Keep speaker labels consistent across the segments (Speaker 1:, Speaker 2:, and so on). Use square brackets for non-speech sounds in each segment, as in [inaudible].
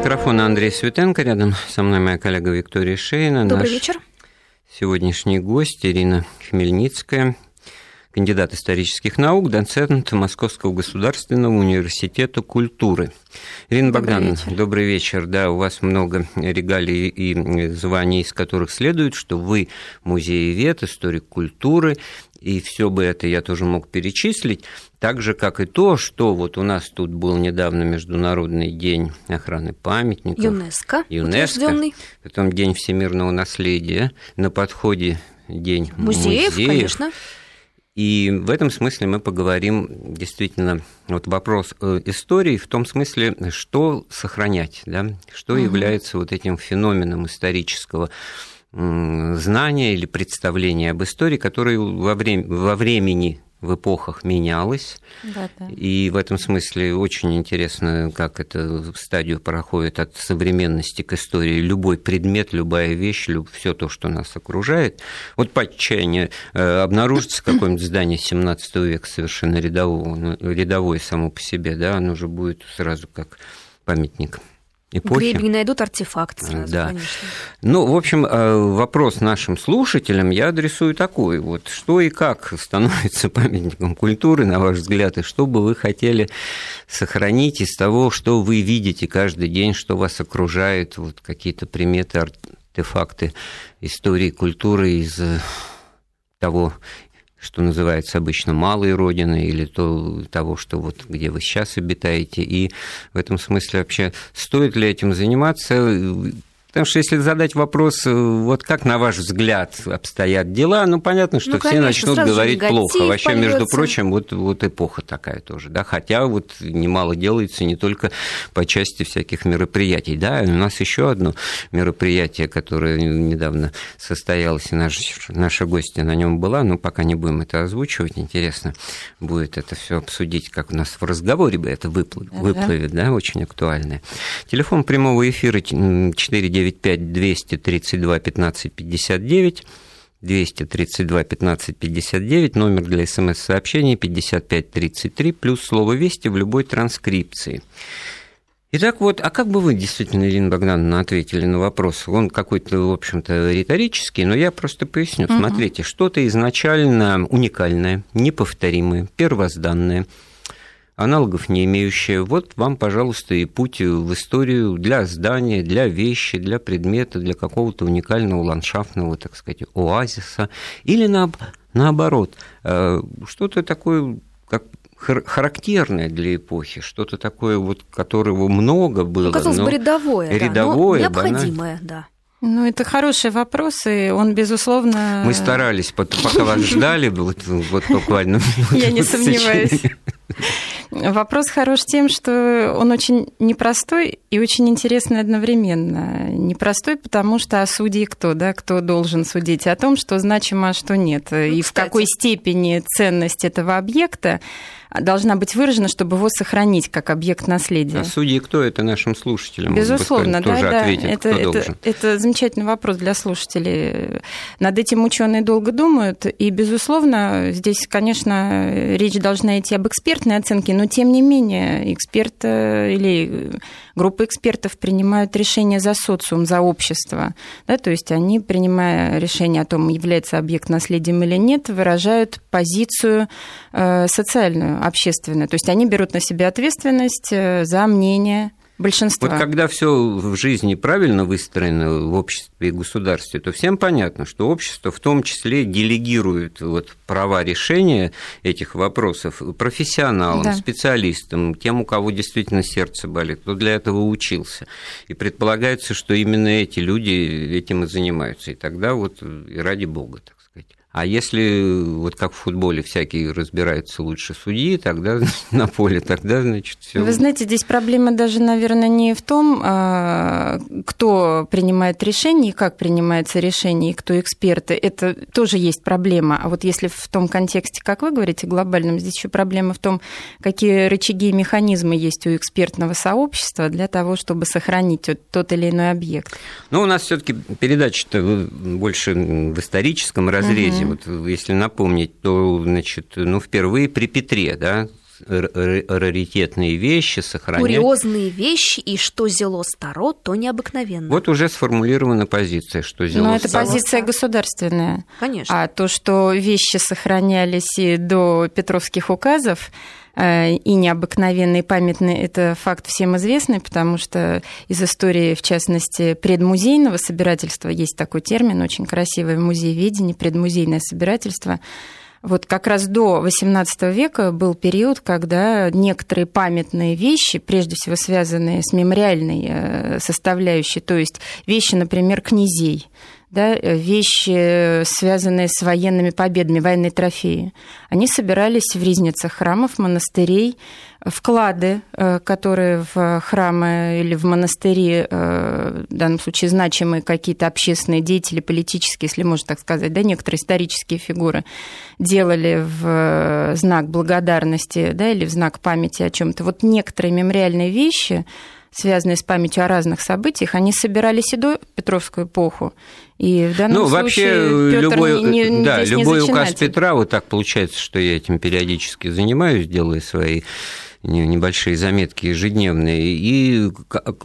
Speaker 1: микрофона Андрей Светенко. Рядом со мной моя коллега Виктория Шейна.
Speaker 2: Добрый Наш вечер.
Speaker 1: Сегодняшний гость Ирина Хмельницкая, кандидат исторических наук, доцент Московского государственного университета культуры. Ирина добрый Богдановна, вечер. добрый вечер. Да, у вас много регалий и званий, из которых следует, что вы музеевед, историк культуры, и все бы это я тоже мог перечислить, так же, как и то, что вот у нас тут был недавно Международный день охраны памятников.
Speaker 2: ЮНЕСКО.
Speaker 1: ЮНЕСКО. Потом День всемирного наследия. На подходе День
Speaker 2: музеев.
Speaker 1: музеев.
Speaker 2: конечно.
Speaker 1: И в этом смысле мы поговорим действительно вот вопрос э, истории в том смысле, что сохранять, да, что угу. является вот этим феноменом исторического знания или представления об истории, которые во, время, во времени в эпохах менялось. Да, да. И в этом смысле очень интересно, как это стадию проходит от современности к истории. Любой предмет, любая вещь, люб... все то, что нас окружает. Вот по отчаянию э, обнаружится какое-нибудь здание 17 века совершенно рядового, ну, рядовое само по себе, да, оно уже будет сразу как памятник эпохи.
Speaker 2: Гребень найдут артефакт сразу,
Speaker 1: да.
Speaker 2: конечно.
Speaker 1: Ну, в общем, э, вопрос нашим слушателям я адресую такой. Вот что и как становится [laughs] памятником культуры, на ваш взгляд, и что бы вы хотели сохранить из того, что вы видите каждый день, что вас окружает, вот какие-то приметы, артефакты истории культуры из того что называется обычно малой родины или то, того, что вот где вы сейчас обитаете. И в этом смысле вообще стоит ли этим заниматься? Потому что если задать вопрос, э, вот как на ваш взгляд обстоят дела, ну понятно, что ну, все начнут говорить плохо. Вообще, польется. между прочим, вот, вот эпоха такая тоже, да, хотя вот немало делается не только по части всяких мероприятий, да, у нас еще одно мероприятие, которое недавно состоялось, и наша, наша гостья на нем была, но пока не будем это озвучивать, интересно будет это все обсудить, как у нас в разговоре бы это выплывет, выплывет да, очень актуальное. Телефон прямого эфира 4 995 232 15 59, 232 15 59, номер для смс-сообщений 5533, плюс слово «Вести» в любой транскрипции. Итак, вот, а как бы вы действительно, Ирина Богдановна, ответили на вопрос? Он какой-то, в общем-то, риторический, но я просто поясню. Угу. Смотрите, что-то изначально уникальное, неповторимое, первозданное – аналогов не имеющая. Вот вам, пожалуйста, и путь в историю для здания, для вещи, для предмета, для какого-то уникального ландшафтного, так сказать, оазиса. Или на, наоборот, э, что-то такое, как характерное для эпохи, что-то такое, вот, которого много было. Ну,
Speaker 2: казалось бы, рядовое,
Speaker 1: рядовое
Speaker 2: да, необходимое, да.
Speaker 3: Ну, это хороший вопрос, и он, безусловно...
Speaker 1: Мы старались, пока вас ждали, вот, вот буквально...
Speaker 3: Я не сомневаюсь. Вопрос хорош тем, что он очень непростой и очень интересный одновременно. Непростой, потому что а судьи кто, да, кто должен судить о том, что значимо, а что нет, ну, и кстати. в какой степени ценность этого объекта должна быть выражена, чтобы его сохранить как объект наследия.
Speaker 1: А судьи кто это нашим слушателям?
Speaker 3: Безусловно,
Speaker 1: да,
Speaker 3: да.
Speaker 1: Ответит,
Speaker 3: это, это, это замечательный вопрос для слушателей. Над этим ученые долго думают, и, безусловно, здесь, конечно, речь должна идти об экспертной оценке, но, тем не менее, эксперт э, или группа экспертов принимают решение за социум, за общество. Да, то есть они, принимая решение о том, является объект наследием или нет, выражают позицию э, социальную общественное. То есть они берут на себя ответственность э, за мнение большинства.
Speaker 1: Вот когда все в жизни правильно выстроено в обществе и государстве, то всем понятно, что общество в том числе делегирует вот права решения этих вопросов профессионалам, да. специалистам, тем, у кого действительно сердце болит, кто для этого учился. И предполагается, что именно эти люди этим и занимаются. И тогда вот и ради бога, так а если, вот как в футболе, всякие разбираются лучше судьи, тогда на поле, тогда, значит, все.
Speaker 3: Вы знаете, здесь проблема даже, наверное, не в том, а, кто принимает решение и как принимается решение, и кто эксперты. Это тоже есть проблема. А вот если в том контексте, как вы говорите, глобальном, здесь еще проблема в том, какие рычаги и механизмы есть у экспертного сообщества для того, чтобы сохранить тот или иной объект.
Speaker 1: Ну, у нас все-таки передача-то больше в историческом разрезе. Угу. Вот если напомнить, то, значит, ну, впервые при Петре, да, раритетные вещи, сохранять.
Speaker 2: Курьезные вещи, и что зело старо, то необыкновенно.
Speaker 1: Вот уже сформулирована позиция, что зело
Speaker 3: Но это позиция государственная.
Speaker 2: Конечно.
Speaker 3: А то, что вещи сохранялись и до Петровских указов, э, и необыкновенные, памятные, это факт всем известный, потому что из истории, в частности, предмузейного собирательства, есть такой термин, очень красивый в музееведении, предмузейное собирательство, вот как раз до XVIII века был период, когда некоторые памятные вещи, прежде всего связанные с мемориальной э, составляющей, то есть вещи, например, князей, да, вещи, связанные с военными победами, военные трофеи. Они собирались в ризницах храмов, монастырей, вклады, э, которые в храмы или в монастыри, э, в данном случае значимые какие-то общественные деятели, политические, если можно так сказать, да, некоторые исторические фигуры делали в знак благодарности да, или в знак памяти о чем-то. Вот некоторые мемориальные вещи, связанные с памятью о разных событиях, они собирались и до Петровскую эпоху. И в данном
Speaker 1: ну,
Speaker 3: случае
Speaker 1: вообще,
Speaker 3: Петр
Speaker 1: любой,
Speaker 3: не, не,
Speaker 1: да, любой указ. Петра, вот так получается, что я этим периодически занимаюсь, делая свои небольшие заметки ежедневные. И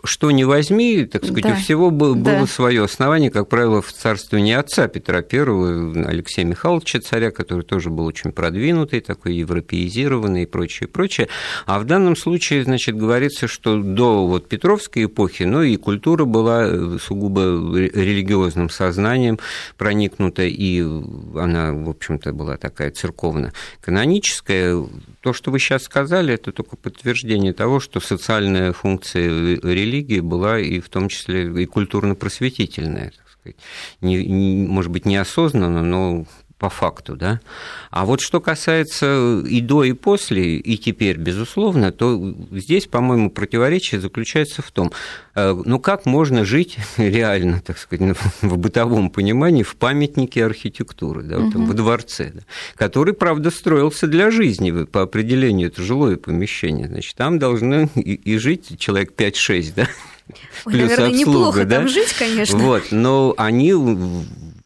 Speaker 1: что не возьми, так сказать,
Speaker 3: да.
Speaker 1: у всего было
Speaker 3: да.
Speaker 1: свое основание, как правило, в царствовании отца Петра I, Алексея Михайловича царя, который тоже был очень продвинутый, такой европеизированный и прочее, прочее. А в данном случае, значит, говорится, что до вот Петровской эпохи, ну и культура была сугубо религиозным сознанием проникнута, и она, в общем-то, была такая церковно-каноническая. То, что вы сейчас сказали, это только подтверждение того, что социальная функция религии была и в том числе и культурно-просветительная, сказать. Не, не, может быть, неосознанно, но по факту, да. А вот что касается и до, и после, и теперь, безусловно, то здесь, по-моему, противоречие заключается в том, ну как можно жить [laughs] реально, так сказать, в бытовом понимании в памятнике архитектуры, да, угу. там, в дворце, да, который, правда, строился для жизни по определению, это жилое помещение, значит, там должны и, и жить человек 5-6, да,
Speaker 2: Ой, плюс наверное, обслуга, неплохо
Speaker 1: да?
Speaker 2: там жить, конечно.
Speaker 1: Вот, но они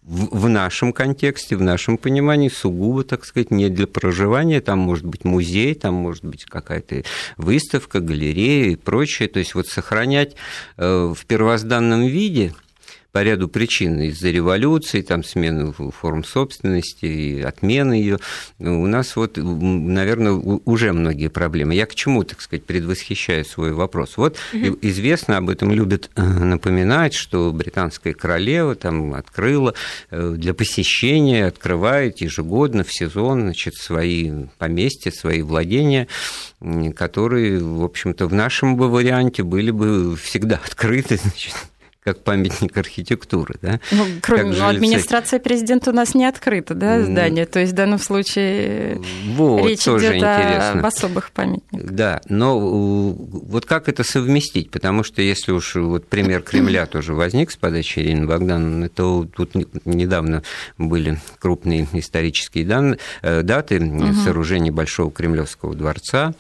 Speaker 1: в нашем контексте, в нашем понимании сугубо, так сказать, не для проживания. Там может быть музей, там может быть какая-то выставка, галерея и прочее. То есть вот сохранять в первозданном виде – по ряду причин из-за революции, там смены форм собственности и отмены ее. У нас вот, наверное, уже многие проблемы. Я к чему, так сказать, предвосхищаю свой вопрос? Вот угу. известно, об этом любят э, напоминать, что британская королева там открыла э, для посещения, открывает ежегодно в сезон значит, свои поместья, свои владения, которые, в общем-то, в нашем бы варианте были бы всегда открыты, [laughs] значит, как памятник архитектуры. Да?
Speaker 3: Ну, кроме ну, администрация президента у нас не открыта, да, здание. То есть в данном случае вот, речь идет об особых памятниках.
Speaker 1: Да, но вот как это совместить? Потому что если уж вот пример Кремля [clears throat] тоже возник с подачи Ирины Богдановны, то тут недавно были крупные исторические данные, э, даты угу. сооружения Большого Кремлевского дворца.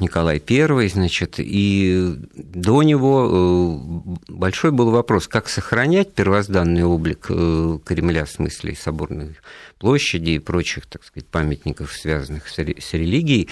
Speaker 1: Николай I, значит, и до него э, большой был вопрос, как сохранять первозданный облик э, Кремля, в смысле соборной площади и прочих, так сказать, памятников, связанных с религией,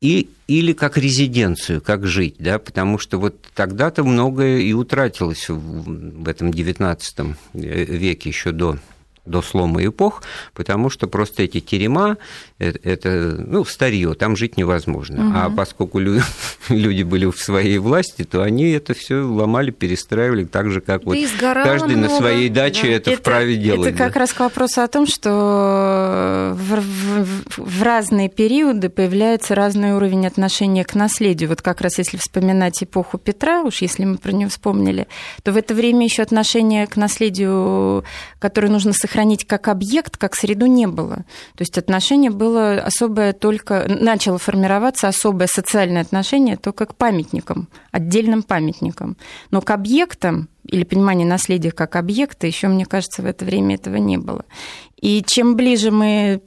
Speaker 1: и, или как резиденцию, как жить, да, потому что вот тогда-то многое и утратилось в, в этом XIX э, веке еще до до слома эпох, потому что просто эти терема, это, это ну, старье, там жить невозможно. Угу. А поскольку [laughs] люди были в своей власти, то они это все ломали, перестраивали так же, как да вот каждый много. на своей даче да. это, это вправе делать.
Speaker 3: Это как раз к вопросу о том, что в, в, в разные периоды появляется разный уровень отношения к наследию. Вот как раз если вспоминать эпоху Петра, уж если мы про нее вспомнили, то в это время еще отношение к наследию, которое нужно сохранить, сохранить как объект, как среду не было. То есть отношение было особое только... Начало формироваться особое социальное отношение только к памятникам, отдельным памятникам. Но к объектам или понимание наследия как объекта, еще, мне кажется, в это время этого не было. И чем ближе мы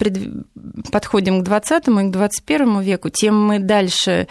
Speaker 3: подходим к 20 и к 21 веку, тем мы дальше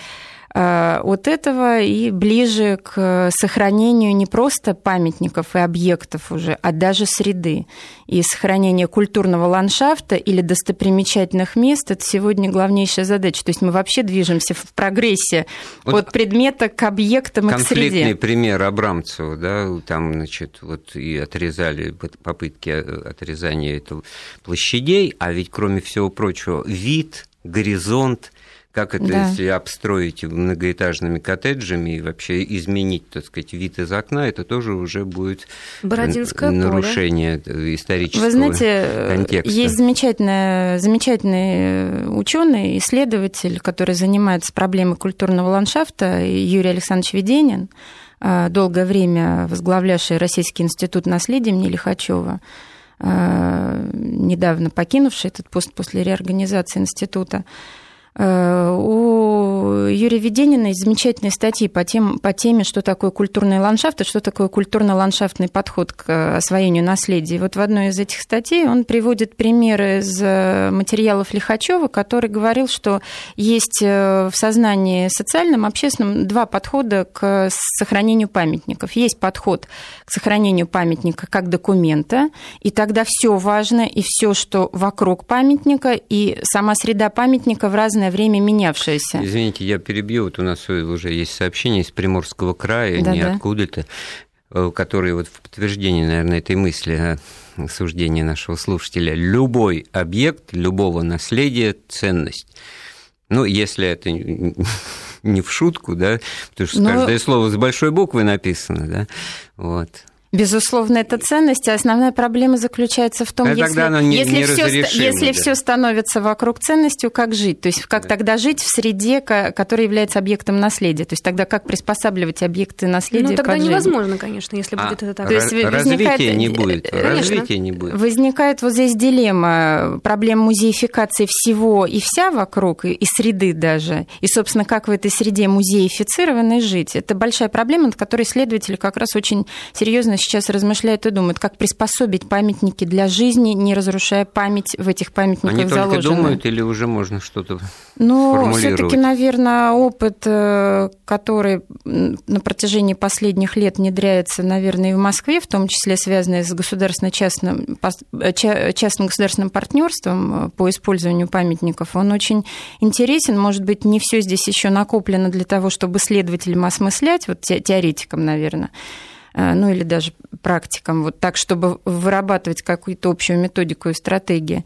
Speaker 3: от этого и ближе к сохранению не просто памятников и объектов уже, а даже среды. И сохранение культурного ландшафта или достопримечательных мест – это сегодня главнейшая задача. То есть мы вообще движемся в прогрессе вот от предмета к объектам и к среде.
Speaker 1: Конфликтный пример Абрамцева, да, там, значит, вот и отрезали попытки отрезания этого площадей, а ведь, кроме всего прочего, вид, горизонт, как это, да. если обстроить многоэтажными коттеджами и вообще изменить, так сказать, вид из окна, это тоже уже будет
Speaker 2: Бородинское
Speaker 1: нарушение поле. исторического
Speaker 3: Вы знаете,
Speaker 1: контекста.
Speaker 3: есть замечательный, замечательный ученый, исследователь, который занимается проблемой культурного ландшафта, Юрий Александрович Веденин, а, долгое время возглавлявший Российский институт наследия имени Лихачева, недавно покинувший этот пост после реорганизации института. Э, у Юрия Веденина есть замечательные статьи по, тем, по теме, что такое культурный ландшафт и что такое культурно-ландшафтный подход к освоению наследия. Вот в одной из этих статей он приводит примеры из э, материалов Лихачева, который говорил, что есть э, в сознании социальном, общественном два подхода к сохранению памятников. Есть подход к сохранению памятника как документа, и тогда все важно, и все, что вокруг памятника, и сама среда памятника в разное разное время менявшееся.
Speaker 1: Извините, я перебью. Вот у нас уже есть сообщение из Приморского края, да, не откуда-то, э, которые вот в подтверждение, наверное, этой мысли суждения нашего слушателя. Любой объект, любого наследия – ценность. Ну, если это не в шутку, да, потому что Но... каждое слово с большой буквы написано, да, вот.
Speaker 3: Безусловно, это ценность, а основная проблема заключается в том, а если, не, если, не все, если да. все становится вокруг ценностью, как жить, то есть как да. тогда жить в среде, которая является объектом наследия, то есть тогда как приспосабливать объекты наследия. Ну
Speaker 2: тогда невозможно, жить. конечно, если а, будет это так. То есть
Speaker 1: развития не будет, развития не будет.
Speaker 3: Возникает вот здесь дилемма, проблема музеификации всего и вся вокруг и, и среды даже, и собственно как в этой среде музеифицированной жить. Это большая проблема, над которой исследователи как раз очень серьезно сейчас размышляют и думают, как приспособить памятники для жизни, не разрушая память в этих памятниках
Speaker 1: Они
Speaker 3: заложенную.
Speaker 1: только думают или уже можно что-то
Speaker 3: Ну, все-таки, наверное, опыт, э, который на протяжении последних лет внедряется, наверное, и в Москве, в том числе связанный с государственно-частным э, частно-государственным партнерством э, по использованию памятников, он очень интересен. Может быть, не все здесь еще накоплено для того, чтобы исследователям осмыслять, вот теоретикам, наверное. Э, ну или даже практикам, вот так, чтобы вырабатывать какую-то общую методику и стратегию.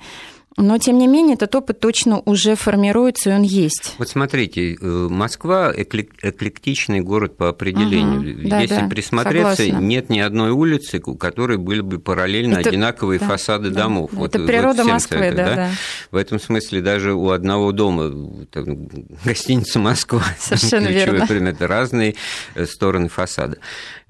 Speaker 3: Но, тем не менее, этот опыт точно уже формируется, и он есть.
Speaker 1: Вот смотрите, э, Москва эклектичный город по определению. Угу, да, Если да, присмотреться, согласна. нет ни одной улицы, у которой были бы параллельно это, одинаковые да, фасады да, домов.
Speaker 3: Да, вот, это природа вот Москвы, это, да, да.
Speaker 1: В этом смысле даже у одного дома, там, гостиница Москва, [laughs]
Speaker 3: Совершенно верно.
Speaker 1: Пример, это разные э, стороны фасада.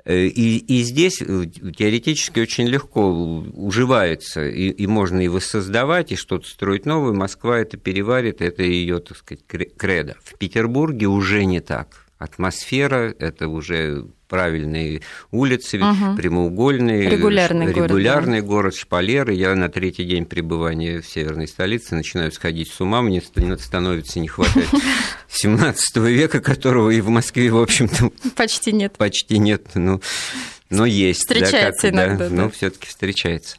Speaker 1: Э, и, и здесь э, теоретически очень легко уживается, и, и можно и воссоздавать, и что-то строить новое. Москва это переварит, это ее, так сказать, кредо. В Петербурге уже не так. Атмосфера – это уже правильные улицы, угу. прямоугольные,
Speaker 3: регулярный,
Speaker 1: регулярный
Speaker 3: город,
Speaker 1: да. город, шпалеры. Я на третий день пребывания в северной столице начинаю сходить с ума, мне становится не хватать 17 [laughs] века, которого и в Москве, в общем-то,
Speaker 3: почти нет.
Speaker 1: Почти нет, ну, но есть.
Speaker 3: Встречается
Speaker 1: да, как, иногда. Да, да. Но все-таки встречается.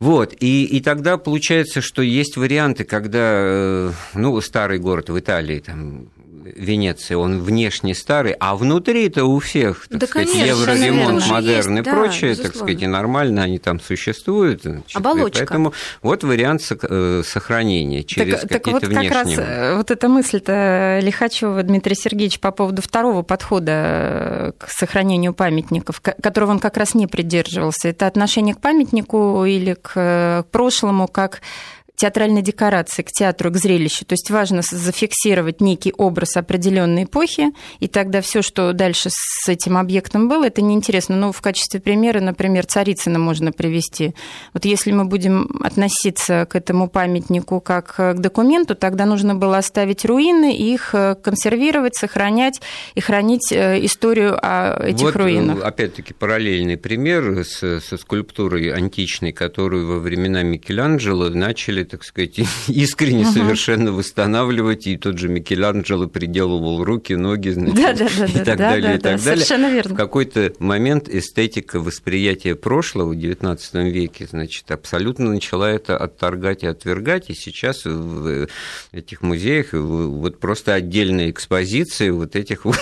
Speaker 1: Вот, и, и тогда получается, что есть варианты, когда, э, ну, старый город в Италии, там, Венеции, он внешне старый, а внутри-то у всех, так да, сказать, конечно, евроремонт, модерн и да, прочее, безусловно. так сказать, и нормально они там существуют. Значит,
Speaker 2: Оболочка.
Speaker 1: Поэтому вот вариант э, сохранения через так, какие-то так вот внешние... как раз
Speaker 3: э, вот эта мысль-то Лихачева Дмитрия Сергеевича по поводу второго подхода э, к сохранению памятников, которого он как раз не придерживался, это отношение к памятнику или к прошлому как театральной декорации, к театру, к зрелищу. То есть важно зафиксировать некий образ определенной эпохи, и тогда все, что дальше с этим объектом было, это неинтересно. Но в качестве примера, например, Царицына можно привести. Вот если мы будем относиться к этому памятнику как к документу, тогда нужно было оставить руины, их э, консервировать, сохранять и хранить э, историю о этих
Speaker 1: вот,
Speaker 3: руинах.
Speaker 1: Опять-таки параллельный пример с, со скульптурой античной, которую во времена Микеланджело начали начали, так сказать, [laughs] искренне угу. совершенно восстанавливать, и тот же Микеланджело приделывал руки, ноги, значит, да, да, да, и так да, далее, да, и так да, далее. Совершенно верно. В какой-то момент эстетика восприятия прошлого в XIX веке, значит, абсолютно начала это отторгать и отвергать, и сейчас в этих музеях вот просто отдельные экспозиции вот этих вот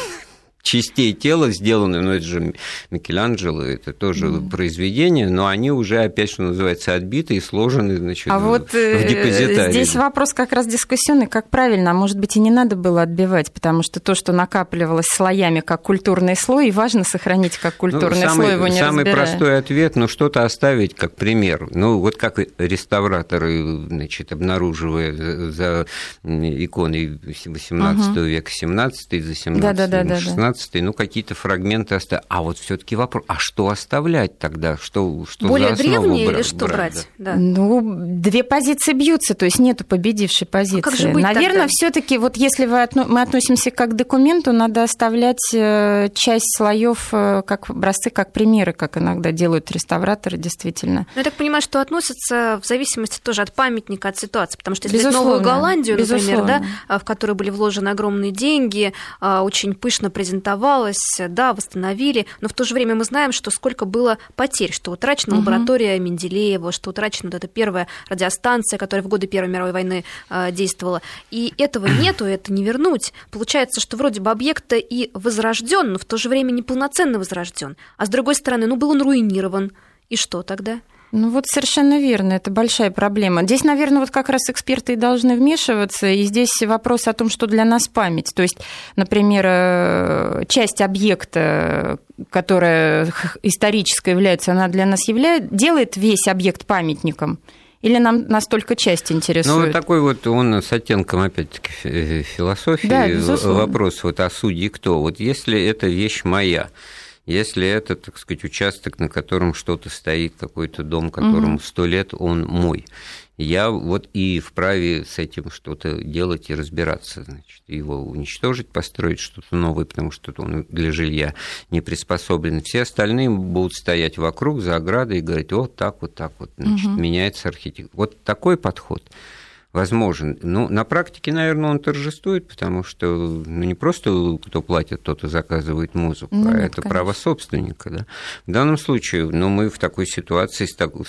Speaker 1: частей тела сделаны, ну это же Микеланджело, это тоже mm. произведение, но они уже опять, что называется, отбиты и сложены, значит,
Speaker 3: а в, вот в э, депозитарии. Здесь вопрос как раз дискуссионный, как правильно, а может быть и не надо было отбивать, потому что то, что накапливалось слоями как культурный слой, важно сохранить как ну, культурный ну, самый, слой, его не
Speaker 1: Самый
Speaker 3: разбирая.
Speaker 1: простой ответ, ну что-то оставить как пример. Ну вот как реставраторы, значит, обнаруживая за иконой 18 угу. века, 17 за 17 да, да, да, 16 17 ну, какие-то фрагменты оставить. А вот все таки вопрос, а что оставлять тогда? Что, что
Speaker 2: Более древние или что брать?
Speaker 3: Да. Ну, две позиции бьются, то есть нету победившей позиции. А как же быть Наверное, все таки вот если вы отно... мы относимся как к документу, надо оставлять э, часть слоев э, как образцы, как примеры, как иногда делают реставраторы, действительно.
Speaker 2: Ну, я так понимаю, что относятся в зависимости тоже от памятника, от ситуации, потому что если Безусловно. Новую Голландию, например, да, а, в которую были вложены огромные деньги, а, очень пышно презентовали презентовалась, да, восстановили, но в то же время мы знаем, что сколько было потерь, что утрачена угу. лаборатория Менделеева, что утрачена вот эта первая радиостанция, которая в годы Первой мировой войны э, действовала. И этого [clears throat] нету, это не вернуть. Получается, что вроде бы объект и возрожден, но в то же время неполноценно возрожден. А с другой стороны, ну был он руинирован. И что тогда?
Speaker 3: Ну вот совершенно верно, это большая проблема. Здесь, наверное, вот как раз эксперты и должны вмешиваться, и здесь вопрос о том, что для нас память. То есть, например, э, часть объекта, которая историческая является, она для нас является, делает весь объект памятником. Или нам настолько часть интересует?
Speaker 1: Ну, такой вот он с оттенком, опять-таки, философии да, вопрос вот о судьи кто. Вот если эта вещь моя, если это, так сказать, участок, на котором что-то стоит, какой-то дом, которому сто угу. лет, он мой. Я вот и вправе с этим что-то делать и разбираться, значит, его уничтожить, построить что-то новое, потому что он для жилья не приспособлен. Все остальные будут стоять вокруг за оградой и говорить, вот так, вот так вот, значит, угу. меняется архитектура. Вот такой подход – возможен. Ну, на практике, наверное, он торжествует, потому что ну, не просто кто платит, тот и заказывает музыку, ну, а нет, это конечно. право собственника. Да? В данном случае ну, мы в такой ситуации,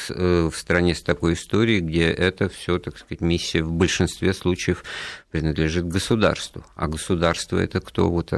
Speaker 1: э, в стране с такой историей, где это все, так сказать, миссия в большинстве случаев принадлежит государству. А государство это кто? Вот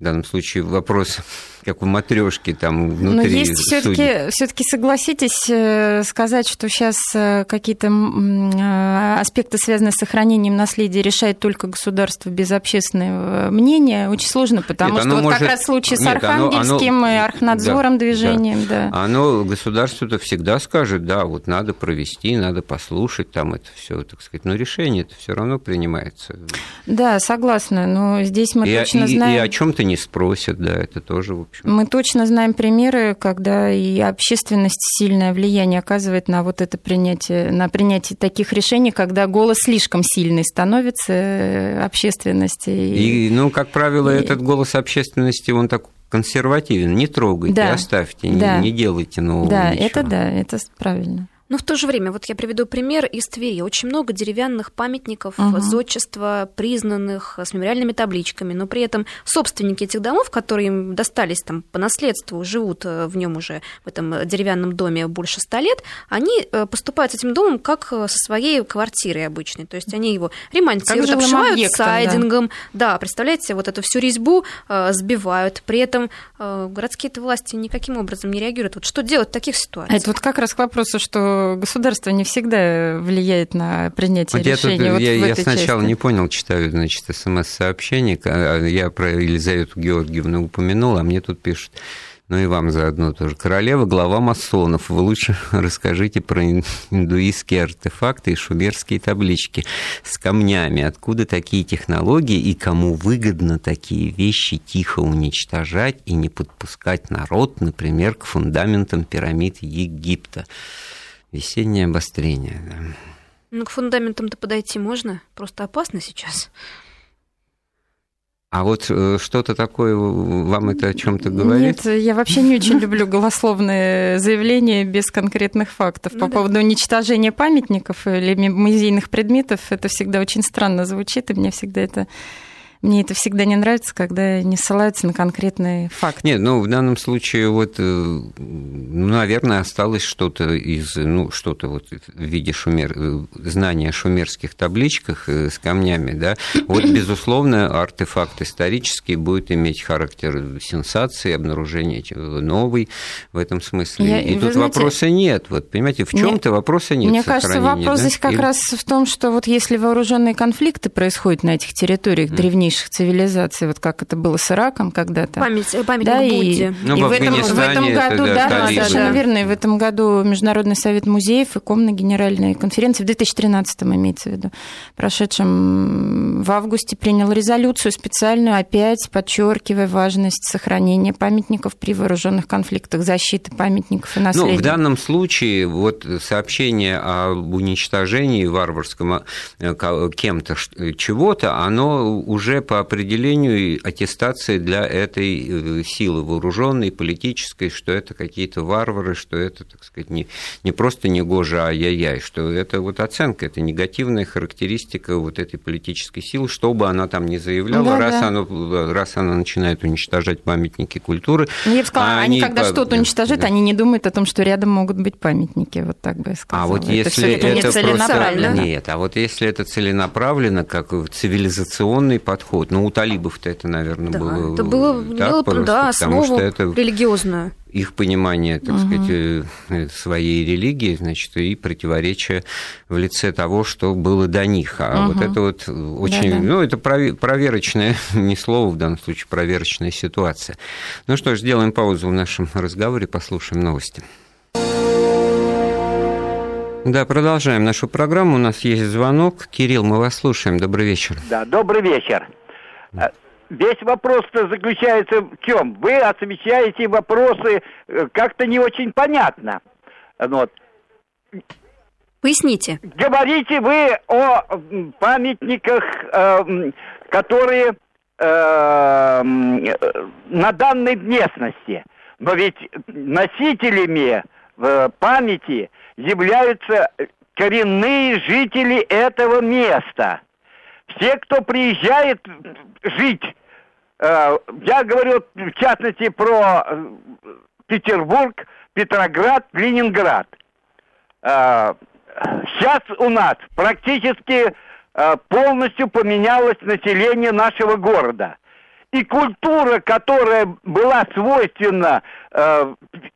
Speaker 1: в данном случае вопрос, [laughs] как в матрешке там внутри. Но
Speaker 3: есть все-таки, все-таки согласитесь э, сказать, что сейчас э, какие-то э, аспекты, связанные с сохранением наследия, решает только государство без общественного мнения. Очень сложно, потому Нет, что вот может... как раз случай с Нет, Архангельским оно, оно... и Архнадзором да, движением, да.
Speaker 1: да. Оно государство-то всегда скажет, да, вот надо провести, надо послушать, там это все, так сказать, но решение это все равно принимается.
Speaker 3: Да, согласна, но здесь мы и, точно
Speaker 1: и,
Speaker 3: знаем.
Speaker 1: И о чем-то не спросят, да, это тоже, в общем.
Speaker 3: Мы точно знаем примеры, когда и общественность сильное влияние оказывает на вот это принятие, на принятие таких решений, когда голос слишком сильный становится э, общественности.
Speaker 1: И, и ну, как правило, и... этот голос общественности, он так консервативен, не трогайте, да, оставьте, да. не, не делайте нового
Speaker 3: Да,
Speaker 1: ничего.
Speaker 3: это да, это правильно.
Speaker 2: Но в то же время, вот я приведу пример из Твери. Очень много деревянных памятников, угу. зодчества, признанных с мемориальными табличками, но при этом собственники этих домов, которые им достались там по наследству, живут э, в нем уже, в этом деревянном доме больше ста лет, они э, поступают с этим домом как э, со своей квартирой обычной. То есть они его ремонтируют, обшивают объектом, сайдингом. Да. да, представляете, вот эту всю резьбу сбивают. При этом городские власти никаким образом не реагируют. Вот что делать в таких ситуациях?
Speaker 3: Это вот как раз к вопросу, что государство не всегда влияет на принятие вот решений.
Speaker 1: Я,
Speaker 3: тут,
Speaker 1: вот я,
Speaker 3: я
Speaker 1: сначала
Speaker 3: части.
Speaker 1: не понял, читаю, значит, смс-сообщение, а я про Елизавету Георгиевну упомянул, а мне тут пишут, ну и вам заодно тоже. Королева, глава масонов. Вы лучше [laughs] расскажите про индуистские артефакты и шумерские таблички с камнями. Откуда такие технологии и кому выгодно такие вещи тихо уничтожать и не подпускать народ, например, к фундаментам пирамид Египта. Весеннее обострение, да.
Speaker 2: Ну, к фундаментам-то подойти можно, просто опасно сейчас.
Speaker 1: А вот э, что-то такое вам это о чем-то говорит?
Speaker 3: Нет, я вообще не очень люблю голословные заявления без конкретных фактов. По ну поводу уничтожения памятников или музейных предметов, это всегда очень странно звучит, и мне всегда это мне это всегда не нравится, когда не ссылаются на конкретные факты.
Speaker 1: Нет, ну, в данном случае, вот, э, ну, наверное, осталось что-то из, ну, что-то вот в виде шумер, э, знания о шумерских табличках э, с камнями, да. Вот, [coughs] безусловно, артефакт исторический будет иметь характер сенсации, обнаружения новый в этом смысле. Я, И тут знаете, вопроса нет. Вот, понимаете, в чем-то вопроса нет.
Speaker 3: Мне кажется, вопрос да? здесь как Или... раз в том, что вот если вооруженные конфликты происходят на этих территориях mm. древнейших, древнейших цивилизаций, вот как это было с Ираком когда-то.
Speaker 2: Память, память да, и,
Speaker 1: ну, и в, этом, в этом
Speaker 3: году, да, да, совершенно верно, и в этом году Международный совет музеев и Комна Генеральной конференции в 2013 имеется в виду, прошедшем в августе принял резолюцию специальную, опять подчеркивая важность сохранения памятников при вооруженных конфликтах, защиты памятников и наследия.
Speaker 1: Ну, в данном случае вот сообщение об уничтожении варварском э, кем-то чего-то, оно уже по определению аттестации для этой э, силы вооруженной, политической, что это какие-то варвары, что это, так сказать, не, не просто негоже, а яй-яй, что это вот оценка, это негативная характеристика вот этой политической силы, что бы она там ни заявляла, да, раз, да. Оно, раз она начинает уничтожать памятники культуры.
Speaker 3: Ну, я бы сказала, а они, когда что-то уничтожают, да. они не думают о том, что рядом могут быть памятники, вот так бы я сказала.
Speaker 1: А вот если это, это, это просто... Нет, а вот если это целенаправленно, как цивилизационный подход, подход. Но у талибов-то это, наверное,
Speaker 2: да,
Speaker 1: было...
Speaker 2: Это было, так было просто, да, основу что это религиозную.
Speaker 1: Их понимание, так угу. сказать, э, своей религии, значит, и противоречие в лице того, что было до них. А угу. вот это вот очень... Да-да. Ну, это проверочное, [laughs] не слово в данном случае, проверочная ситуация. Ну что ж, сделаем паузу в нашем разговоре, послушаем новости. Да, продолжаем нашу программу. У нас есть звонок. Кирилл, мы вас слушаем. Добрый вечер.
Speaker 4: Да, добрый вечер. Э, весь вопрос-то заключается в чем? Вы освещаете вопросы э, как-то не очень понятно. Вот.
Speaker 2: Поясните.
Speaker 4: Говорите вы о памятниках, э, которые на данной местности. Но ведь носителями памяти являются коренные жители этого места. Все, кто приезжает жить, э, я говорю в частности про э, Петербург, Петроград, Ленинград. Э, сейчас у нас практически полностью поменялось население нашего города. И культура, которая была свойственна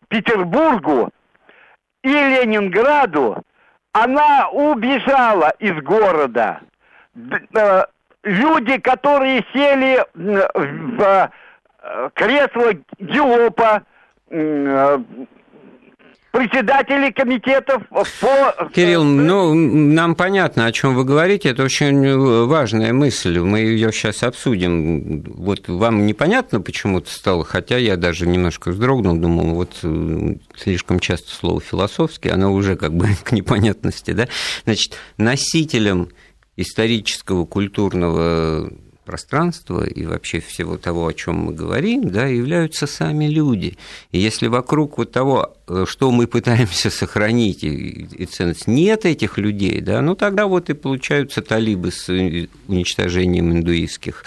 Speaker 4: Петербургу, и Ленинграду, она убежала из города. Э, люди, которые сели в э, кресло Геопа, э, председателей комитетов по...
Speaker 1: Кирилл, ну, нам понятно, о чем вы говорите, это очень важная мысль, мы ее сейчас обсудим. Вот вам непонятно почему-то стало, хотя я даже немножко вздрогнул, думал, вот слишком часто слово философский, оно уже как бы [laughs] к непонятности, да? Значит, носителем исторического, культурного пространства и вообще всего того, о чем мы говорим, да, являются сами люди. И если вокруг вот того, что мы пытаемся сохранить и, и ценность, нет этих людей, да, ну тогда вот и получаются талибы с уничтожением индуистских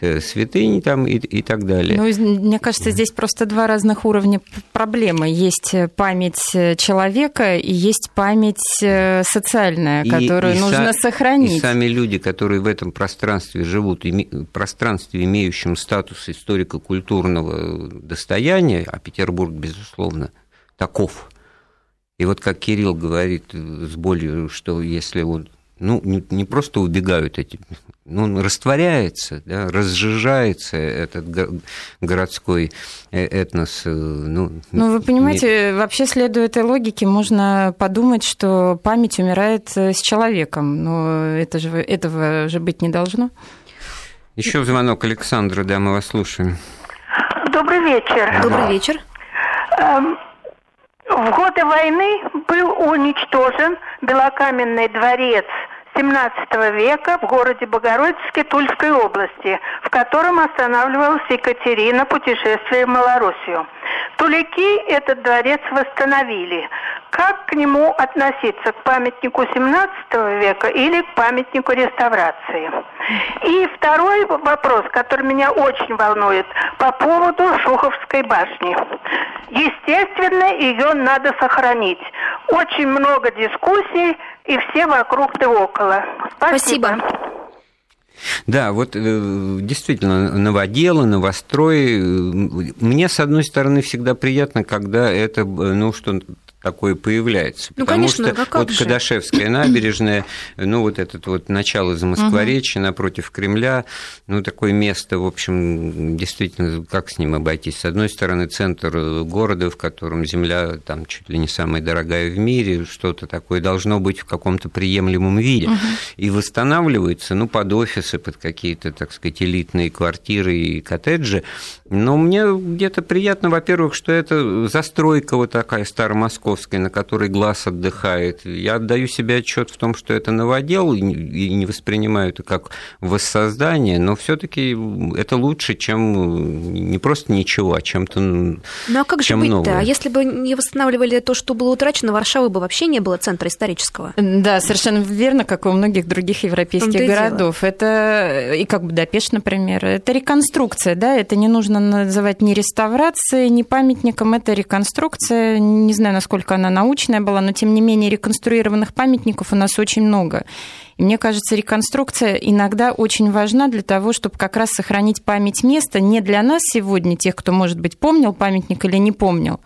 Speaker 1: э, святынь там и, и так далее.
Speaker 3: Ну, мне кажется, здесь просто два разных уровня проблемы. Есть память человека и есть память э, социальная, которую и нужно са- сохранить.
Speaker 1: И сами люди, которые в этом пространстве живут, пространстве, имеющем статус историко-культурного достояния, а Петербург, безусловно, таков. И вот как Кирилл говорит с болью, что если вот ну, не, не просто убегают эти, ну, он растворяется, да, разжижается этот городской э, этнос. Э,
Speaker 3: ну, ну, вы понимаете, не... вообще следуя этой логике, можно подумать, что память умирает э, с человеком, но это же, этого же быть не должно.
Speaker 1: Еще звонок Александра, да, мы вас слушаем.
Speaker 5: Добрый вечер.
Speaker 2: Добрый вечер.
Speaker 5: В годы войны был уничтожен Белокаменный дворец XVII века в городе Богородицке Тульской области, в котором останавливалась Екатерина путешествие в Малороссию. Тулики этот дворец восстановили. Как к нему относиться? К памятнику 17 века или к памятнику реставрации? И второй вопрос, который меня очень волнует, по поводу Шуховской башни. Естественно, ее надо сохранить. Очень много дискуссий, и все вокруг да около. Спасибо. Спасибо.
Speaker 1: Да, вот э, действительно, новоделы, новострои. Мне, с одной стороны, всегда приятно, когда это, ну, что такое появляется. Ну, потому конечно, что вот же? Кадашевская [clears throat] набережная, ну, вот этот вот начало за Москворечья угу. напротив Кремля, ну, такое место, в общем, действительно, как с ним обойтись? С одной стороны, центр города, в котором земля там чуть ли не самая дорогая в мире, что-то такое должно быть в каком-то приемлемом виде. Угу. И восстанавливается, ну, под офисы, под какие-то, так сказать, элитные квартиры и коттеджи. Но мне где-то приятно, во-первых, что это застройка вот такая старомосковская, Московской, на которой глаз отдыхает. Я отдаю себе отчет в том, что это новодел, и не воспринимаю это как воссоздание, но все-таки это лучше, чем не просто ничего, а чем-то Ну
Speaker 2: а как
Speaker 1: чем
Speaker 2: же быть-то? А если бы не восстанавливали то, что было утрачено, Варшавы бы вообще не было центра исторического?
Speaker 3: Да, совершенно верно, как и у многих других европейских городов. Это и как Будапешт, например, это реконструкция, да, это не нужно называть ни реставрацией, ни памятником, это реконструкция. Не знаю, насколько насколько она научная была, но тем не менее реконструированных памятников у нас очень много. И мне кажется, реконструкция иногда очень важна для того, чтобы как раз сохранить память места не для нас сегодня, тех, кто, может быть, помнил памятник или не помнил,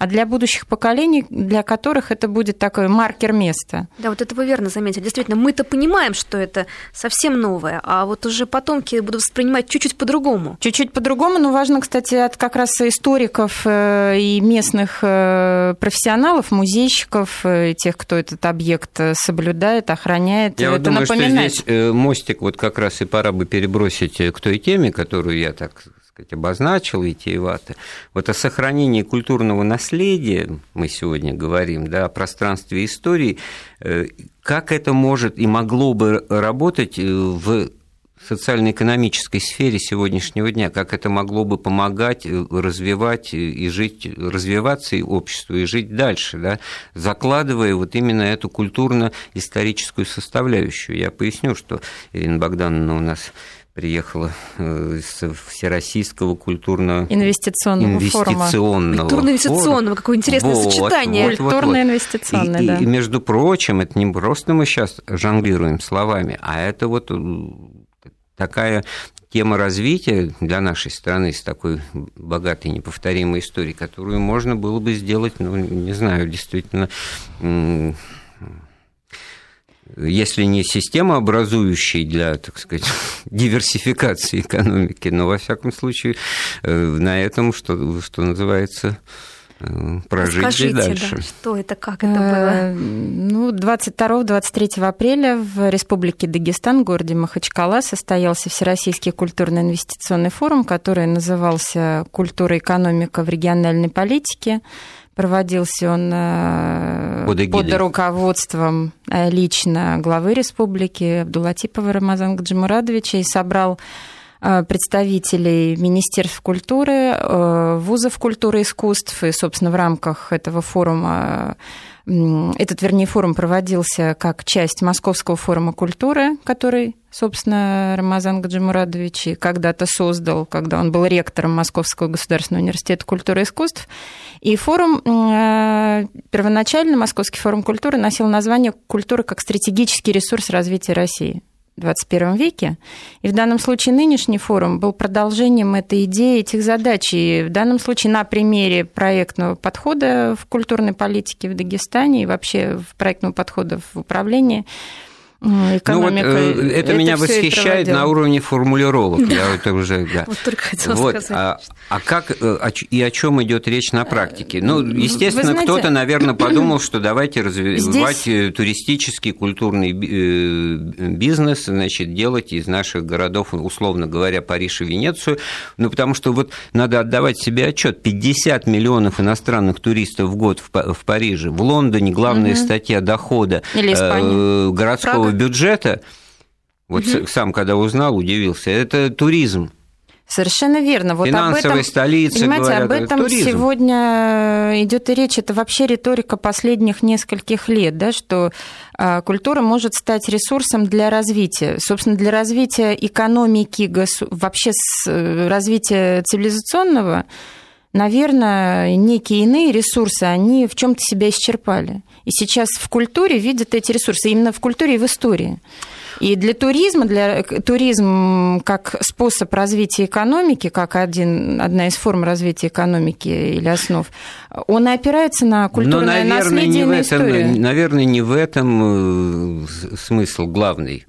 Speaker 3: а для будущих поколений, для которых это будет такой маркер места.
Speaker 2: Да, вот это вы верно заметили. Действительно, мы-то понимаем, что это совсем новое, а вот уже потомки будут воспринимать чуть-чуть по-другому.
Speaker 3: Чуть-чуть по-другому, но важно, кстати, от как раз историков э, и местных э, профессионалов, музейщиков, э, тех, кто этот объект соблюдает, охраняет.
Speaker 1: Я это думаю, напоминать. что здесь мостик вот как раз и пора бы перебросить к той теме, которую я так сказать, обозначил витиевато. Вот о сохранении культурного наследия мы сегодня говорим, да, о пространстве истории. Э, как это может и могло бы работать в социально-экономической сфере сегодняшнего дня, как это могло бы помогать э, развивать и жить, развиваться и обществу, и жить дальше, да, закладывая вот именно эту культурно-историческую составляющую. Я поясню, что Ирина Богдановна у нас приехала э, из Всероссийского культурно
Speaker 3: инвестиционного, инвестиционного
Speaker 2: Культурно-инвестиционного, какое интересное вот, сочетание.
Speaker 3: Вот, Культурно-инвестиционное,
Speaker 1: и,
Speaker 3: да.
Speaker 1: И, между прочим, это не просто мы сейчас жонглируем словами, а это вот такая тема развития для нашей страны с такой богатой, неповторимой историей, которую можно было бы сделать, ну, не знаю, действительно, если не система образующей для, так сказать, [laughs] диверсификации экономики, но, во всяком случае, э, на этом, что, что называется, Э, прожить Расскажите, дальше.
Speaker 2: Да, что это, как это было? Э,
Speaker 3: ну, 22-23 апреля в Республике Дагестан, в городе Махачкала, состоялся Всероссийский культурно-инвестиционный форум, который назывался «Культура и экономика в региональной политике». Проводился он э, под, под руководством лично главы республики Абдулатипова Рамазана Гаджимурадовича и собрал Э, представителей Министерств культуры, э, вузов культуры и искусств. И, собственно, в рамках этого форума этот, вернее, форум проводился как часть Московского форума культуры, который, собственно, Рамазан Гаджимурадович когда-то создал, когда он был ректором Московского государственного университета культуры и искусств. И форум, э, первоначально Московский форум культуры носил название «Культура как стратегический ресурс развития России». 21 веке. И в данном случае нынешний форум был продолжением этой идеи, этих задач. И в данном случае на примере проектного подхода в культурной политике в Дагестане и вообще в проектного подхода в управлении – экономика. Ну, вот,
Speaker 1: э, это, это меня восхищает на уровне формулировок. Да. Я [laughs] это уже, да. Вот только хотела вот. сказать. А, а как э, и о чем идет речь на практике? Ну, естественно, знаете... кто-то, наверное, [clears throat] подумал, что давайте развивать Здесь... Э, туристический, культурный бизнес, значит, делать из наших городов, условно говоря, Париж и Венецию. Ну, потому что вот надо отдавать себе отчет: 50 миллионов иностранных туристов в год в Париже, в Лондоне главная угу. статья дохода
Speaker 3: Или
Speaker 1: городского этого бюджета, вот угу. сам когда узнал, удивился, это туризм.
Speaker 3: Совершенно верно.
Speaker 1: Вот Финансовой об этом, столице,
Speaker 3: понимаете,
Speaker 1: говорят,
Speaker 3: об этом
Speaker 1: туризм.
Speaker 3: сегодня идет и речь. Это вообще риторика последних нескольких лет, да, что а, культура может стать ресурсом для развития. Собственно, для развития экономики, вообще э, развития цивилизационного, наверное, некие иные ресурсы, они в чем-то себя исчерпали. И сейчас в культуре видят эти ресурсы, именно в культуре и в истории. И для туризма, для туризм как способ развития экономики, как один, одна из форм развития экономики или основ, он опирается на культурное Но, наверное, наследие
Speaker 1: не
Speaker 3: и
Speaker 1: в этом,
Speaker 3: историю.
Speaker 1: Наверное, не в этом э, смысл главный.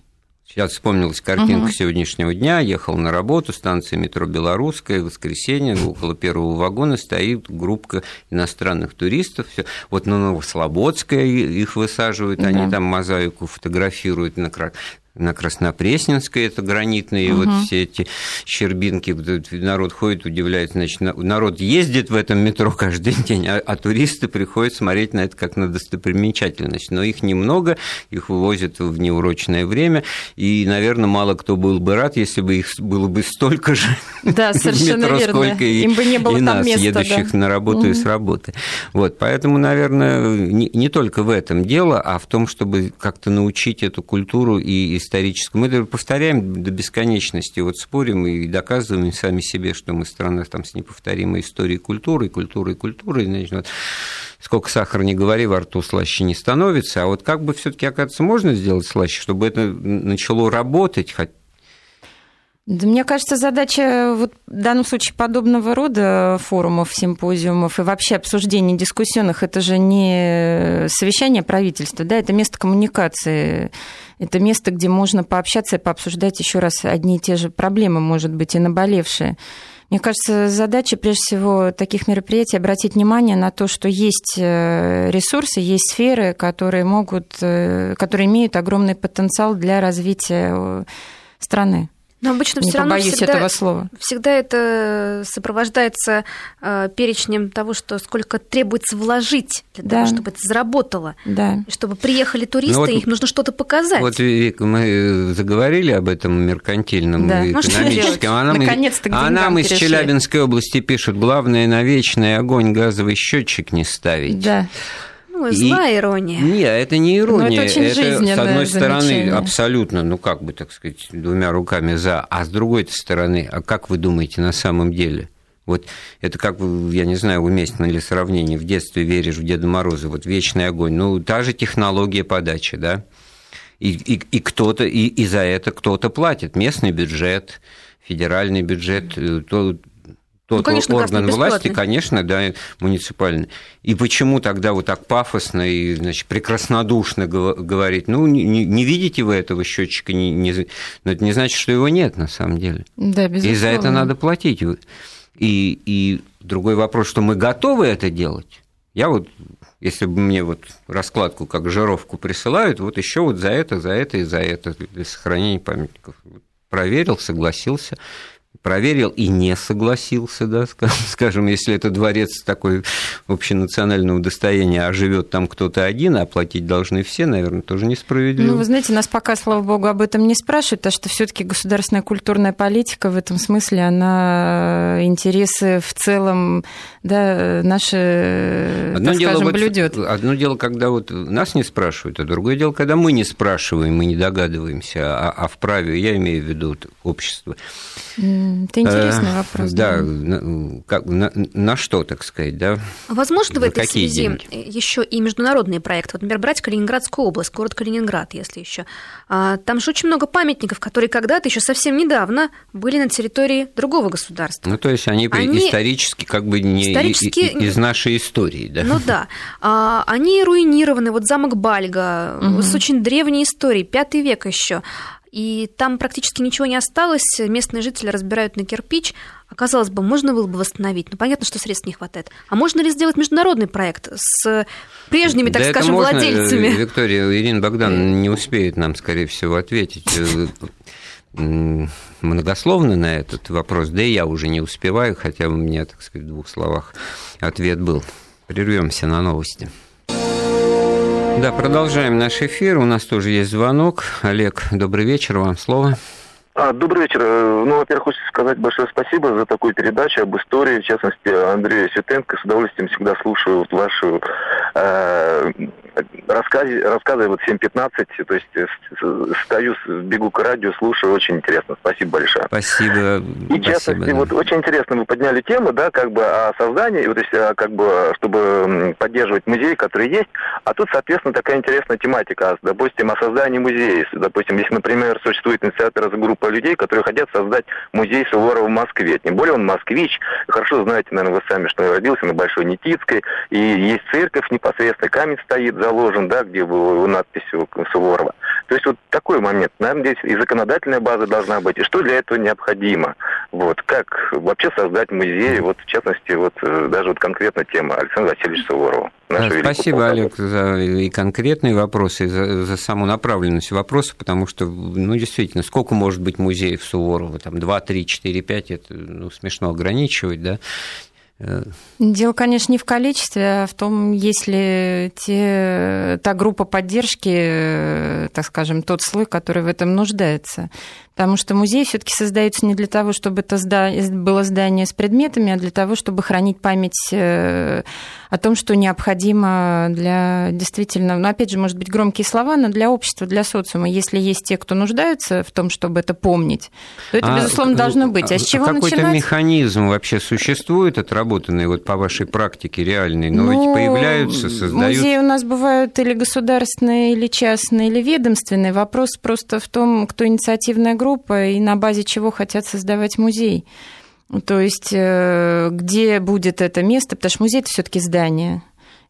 Speaker 1: Сейчас вспомнилась картинка угу. сегодняшнего дня. Ехал на работу, станция метро Белорусская, воскресенье, около первого вагона стоит группа иностранных туристов. Всё. Вот на Новослободское их высаживают, да. они там мозаику фотографируют на на Краснопресненской, это гранитные угу. вот все эти щербинки, народ ходит, удивляется, значит, народ ездит в этом метро каждый [laughs] день, а, а туристы приходят смотреть на это как на достопримечательность, но их немного, их вывозят в неурочное время, и, наверное, мало кто был бы рад, если бы их было бы столько же [laughs]
Speaker 3: да, [laughs] совершенно метро, верно. сколько и,
Speaker 1: Им бы не было
Speaker 3: и
Speaker 1: нас,
Speaker 3: места,
Speaker 1: едущих
Speaker 3: да.
Speaker 1: на работу угу. и с работы. Вот, поэтому, наверное, не, не только в этом дело, а в том, чтобы как-то научить эту культуру и историческую. Мы это повторяем до бесконечности, вот спорим и доказываем сами себе, что мы страна там, с неповторимой историей культуры, культуры, культуры. Значит, вот, сколько сахара не говори, во рту слаще не становится. А вот как бы все таки оказывается, можно сделать слаще, чтобы это начало работать, хоть
Speaker 3: да, мне кажется, задача вот в данном случае подобного рода форумов, симпозиумов и вообще обсуждений дискуссионных, это же не совещание правительства, да, это место коммуникации, это место, где можно пообщаться и пообсуждать еще раз одни и те же проблемы, может быть, и наболевшие. Мне кажется, задача, прежде всего, таких мероприятий обратить внимание на то, что есть э, ресурсы, есть сферы, которые могут, э, которые имеют огромный потенциал для развития э, страны.
Speaker 2: Но обычно
Speaker 3: не
Speaker 2: все равно
Speaker 3: всегда, этого слова.
Speaker 2: всегда это сопровождается э, перечнем того, что сколько требуется вложить для да. того, чтобы это заработало.
Speaker 3: Да.
Speaker 2: И чтобы приехали туристы, ну, вот, их нужно что-то показать.
Speaker 1: Вот, Вика, мы заговорили об этом меркантильном да. и ну, экономическом. А нам, Наконец-то а нам из Челябинской области пишут, главное на вечный огонь газовый счетчик не ставить.
Speaker 3: Да.
Speaker 2: Ну, злая ирония.
Speaker 1: Нет, это не ирония.
Speaker 3: Но это очень это,
Speaker 1: с одной стороны, абсолютно, ну, как бы, так сказать, двумя руками за, а с другой стороны, а как вы думаете на самом деле? Вот это как, я не знаю, уместно ли сравнение, в детстве веришь в Деда Мороза, вот вечный огонь, ну, та же технология подачи, да, и, и, и кто-то, и, и за это кто-то платит, местный бюджет, федеральный бюджет, э, то, тот ну, конечно, орган власти, конечно, да, муниципальный. И почему тогда вот так пафосно и значит, прекраснодушно говорить, ну, не, не видите вы этого счетчика, не, не, но это не значит, что его нет на самом деле.
Speaker 3: Да, безусловно.
Speaker 1: И за это надо платить. И, и другой вопрос, что мы готовы это делать. Я вот, если бы мне вот раскладку как жировку присылают, вот еще вот за это, за это и за это для сохранения памятников. Проверил, согласился проверил и не согласился, да, [laughs] скажем, если это дворец такой общенационального достояния, а живет там кто-то один, а платить должны все, наверное, тоже несправедливо.
Speaker 3: Ну, вы знаете, нас пока, слава богу, об этом не спрашивают, а что все-таки государственная культурная политика в этом смысле, она интересы в целом, да, наши, одно так дело, скажем, вот, блюдет.
Speaker 1: Одно дело, когда вот нас не спрашивают, а другое дело, когда мы не спрашиваем, мы не догадываемся, а, а вправе, я имею в виду общество.
Speaker 3: Это интересный э, вопрос.
Speaker 1: Да, да. На, как, на, на что, так сказать, да?
Speaker 2: Возможно, в этой связи деньги? еще и международные проекты. Вот, например, брать Калининградскую область, город Калининград, если еще. А, там же очень много памятников, которые когда-то еще совсем недавно были на территории другого государства.
Speaker 1: Ну, то есть они, они... исторически как бы не исторически... из нашей истории, да?
Speaker 2: Ну да. А, они руинированы. Вот замок Бальга угу. с очень древней историей, пятый век еще и там практически ничего не осталось, местные жители разбирают на кирпич, а казалось бы, можно было бы восстановить, но понятно, что средств не хватает. А можно ли сделать международный проект с прежними, так да скажем, можно, владельцами?
Speaker 1: Виктория, Ирина Богдан не успеет нам, скорее всего, ответить многословно на этот вопрос, да и я уже не успеваю, хотя у меня, так сказать, в двух словах ответ был. Прервемся на новости. Да, продолжаем наш эфир. У нас тоже есть звонок. Олег, добрый вечер, вам слово.
Speaker 6: А, добрый вечер. Э, ну, во-первых, хочется сказать большое спасибо за такую передачу об истории. В частности, Андрея Светенко. С удовольствием всегда слушаю вот вашу э, рассказы, рассказы вот 7.15. То есть э, стою, бегу к радио, слушаю. Очень интересно. Спасибо большое.
Speaker 1: Спасибо.
Speaker 6: И в частности, да. вот очень интересно вы подняли тему, да, как бы о создании, вот, то есть, как бы, чтобы поддерживать музей, который есть. А тут, соответственно, такая интересная тематика. Допустим, о создании музея. Допустим, если, например, существует инициатор группа людей, которые хотят создать музей Суворова в Москве. Тем более он москвич. Хорошо знаете, наверное, вы сами, что я родился на Большой Никитской. И есть церковь непосредственно, камень стоит заложен, да, где была надпись Суворова. То есть вот такой момент. Наверное, здесь и законодательная база должна быть. И что для этого необходимо? Вот. Как вообще создать музей? Вот, в частности, вот э, даже вот конкретно тема Александра Васильевича Суворова.
Speaker 1: Да, спасибо, Олег, за и конкретные вопросы, и за, за саму направленность вопроса, потому что, ну, действительно, сколько может быть музеев Суворова? Там 2, 3, 4, 5, это ну, смешно ограничивать, да?
Speaker 3: Дело, конечно, не в количестве, а в том, если те, та группа поддержки, так скажем, тот слой, который в этом нуждается. Потому что музей все-таки создается не для того, чтобы это было здание с предметами, а для того, чтобы хранить память э, о том, что необходимо для действительно, ну, опять же, может быть, громкие слова, но для общества, для социума. Если есть те, кто нуждаются в том, чтобы это помнить, то это, а, безусловно, должно быть. А с чего
Speaker 1: какой-то
Speaker 3: начинать?
Speaker 1: механизм вообще существует, отработанный вот по вашей практике реальный? Но ну, ведь появляются, создают...
Speaker 3: Музеи у нас бывают или государственные, или частные, или ведомственные. Вопрос просто в том, кто инициативная группа, группа и на базе чего хотят создавать музей. То есть э, где будет это место, потому что музей это все-таки здание.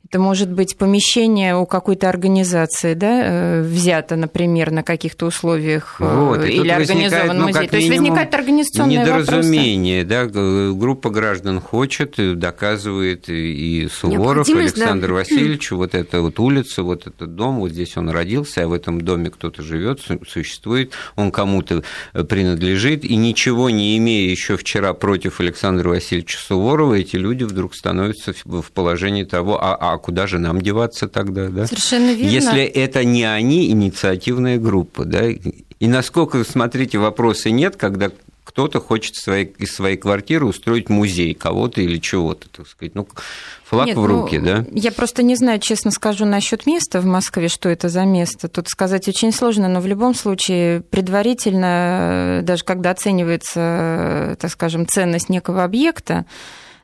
Speaker 3: Это может быть помещение у какой-то организации, да, э, взято, например, на каких-то условиях э, вот, или организован ну, музей. То есть возникает организационное
Speaker 1: недоразумение, вопросы. да, группа граждан хочет, доказывает и Суворов, Александр да. [clears throat] Васильевич, вот эта вот улица, вот этот дом, вот здесь он родился, а в этом доме кто-то живет, существует, он кому-то принадлежит, и ничего не имея еще вчера против Александра Васильевича Суворова, эти люди вдруг становятся в положении того, а, а куда же нам деваться тогда, да?
Speaker 3: Совершенно верно.
Speaker 1: Если это не они, инициативная группа, да? И насколько, смотрите, вопроса нет, когда кто-то хочет своей, из своей квартиры устроить музей кого-то или чего-то, так сказать. Ну, флаг Нет, в руки, ну, да?
Speaker 3: Я просто не знаю, честно скажу, насчет места в Москве, что это за место. Тут сказать очень сложно, но в любом случае предварительно, даже когда оценивается, так скажем, ценность некого объекта,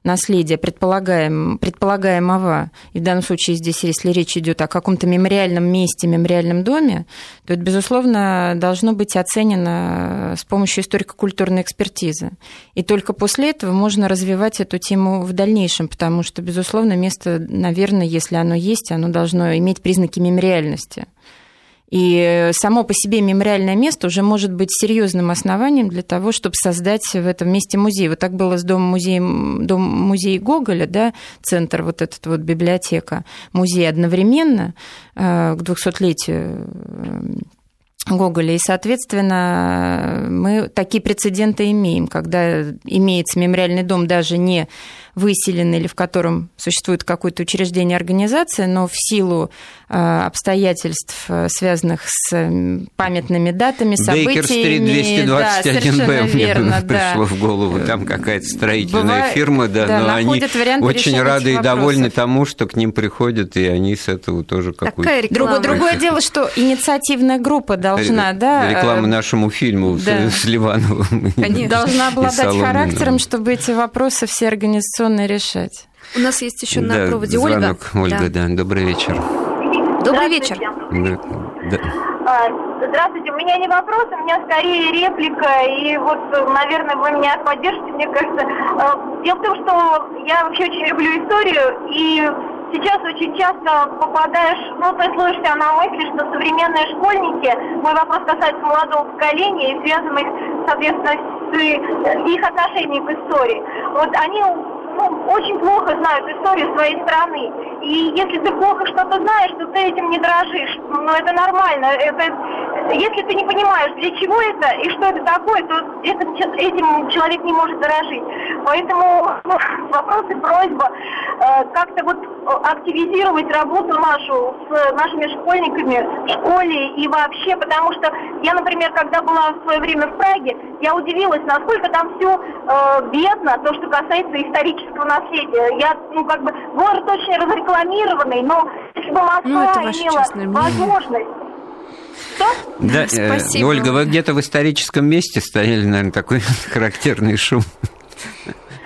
Speaker 3: наследия, предполагаем, предполагаемого, и в данном случае здесь, если речь идет о каком-то мемориальном месте, мемориальном доме, то это, безусловно, должно быть оценено с помощью историко-культурной экспертизы. И только после этого можно развивать эту тему в дальнейшем, потому что, безусловно, место, наверное, если оно есть, оно должно иметь признаки мемориальности. И само по себе мемориальное место уже может быть серьезным основанием для того, чтобы создать в этом месте музей. Вот так было с домом-музеем, дом музей Гоголя, да, центр вот этот вот библиотека, музей одновременно э, к 200-летию э, Гоголя. И, соответственно, мы такие прецеденты имеем, когда имеется мемориальный дом даже не выселенный или в котором существует какое-то учреждение, организация, но в силу э, обстоятельств, э, связанных с памятными датами, событиями...
Speaker 1: Бейкер-стрит 221 да, Б мне верно, [laughs] пришло в голову. Там какая-то строительная Бывает, фирма, да, да но они очень рады и довольны тому, что к ним приходят, и они с этого тоже какую-то...
Speaker 3: Другое, другое [laughs] дело, что инициативная группа должна, да...
Speaker 1: Реклама э, нашему фильму да. с Ливановым.
Speaker 3: Должна обладать характером, чтобы эти вопросы все организационно организационно решать.
Speaker 2: У нас есть еще на да, проводе Ольга.
Speaker 1: Звонок, Ольга, да. да. Добрый вечер.
Speaker 2: Добрый вечер.
Speaker 7: Да, да. А, здравствуйте, у меня не вопрос, у меня скорее реплика, и вот, наверное, вы меня поддержите, мне кажется. А, дело в том, что я вообще очень люблю историю, и сейчас очень часто попадаешь, ну, ты слышишься на мысли, что современные школьники, мой вопрос касается молодого поколения и связанных, соответственно, с их отношением к истории. Вот они очень плохо знают историю своей страны. И если ты плохо что-то знаешь, то ты этим не дрожишь. Но это нормально. Это, если ты не понимаешь, для чего это и что это такое, то это, этим человек не может дорожить. Поэтому ну, вопрос и просьба э, как-то вот активизировать работу нашу с нашими школьниками в школе и вообще, потому что я, например, когда была в свое время в Праге, я удивилась, насколько там все э, бедно, то, что касается исторического наследия. Я, ну, как бы, город очень разрекламированный, но если бы Москва ну, имела возможность
Speaker 1: что? Да, Спасибо. Э, Ольга, вы где-то в историческом месте стояли, наверное, такой [laughs] характерный шум.